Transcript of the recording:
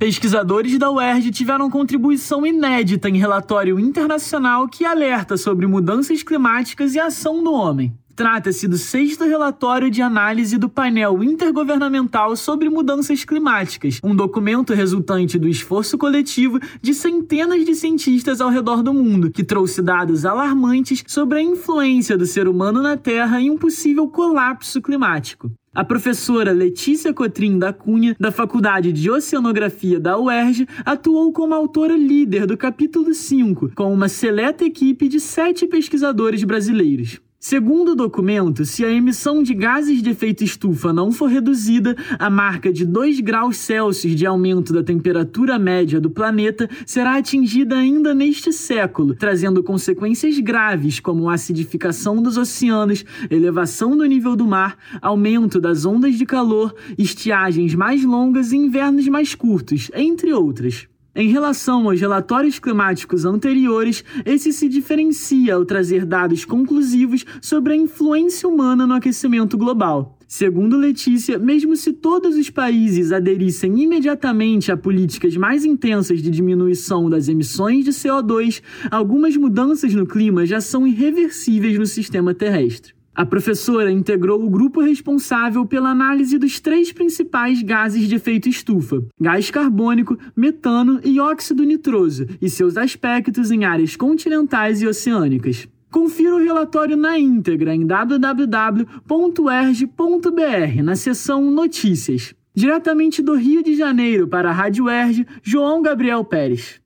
Pesquisadores da UERJ tiveram contribuição inédita em relatório internacional que alerta sobre mudanças climáticas e ação do homem. Trata-se do sexto relatório de análise do painel intergovernamental sobre mudanças climáticas, um documento resultante do esforço coletivo de centenas de cientistas ao redor do mundo, que trouxe dados alarmantes sobre a influência do ser humano na Terra em um possível colapso climático. A professora Letícia Cotrim da Cunha, da Faculdade de Oceanografia da UERJ, atuou como autora líder do capítulo 5, com uma seleta equipe de sete pesquisadores brasileiros. Segundo o documento, se a emissão de gases de efeito estufa não for reduzida, a marca de 2 graus Celsius de aumento da temperatura média do planeta será atingida ainda neste século, trazendo consequências graves como acidificação dos oceanos, elevação do nível do mar, aumento das ondas de calor, estiagens mais longas e invernos mais curtos, entre outras. Em relação aos relatórios climáticos anteriores, esse se diferencia ao trazer dados conclusivos sobre a influência humana no aquecimento global. Segundo Letícia, mesmo se todos os países aderissem imediatamente a políticas mais intensas de diminuição das emissões de CO2, algumas mudanças no clima já são irreversíveis no sistema terrestre. A professora integrou o grupo responsável pela análise dos três principais gases de efeito estufa: gás carbônico, metano e óxido nitroso, e seus aspectos em áreas continentais e oceânicas. Confira o relatório na íntegra em www.erg.br, na seção Notícias. Diretamente do Rio de Janeiro para a Rádio Erg, João Gabriel Pérez.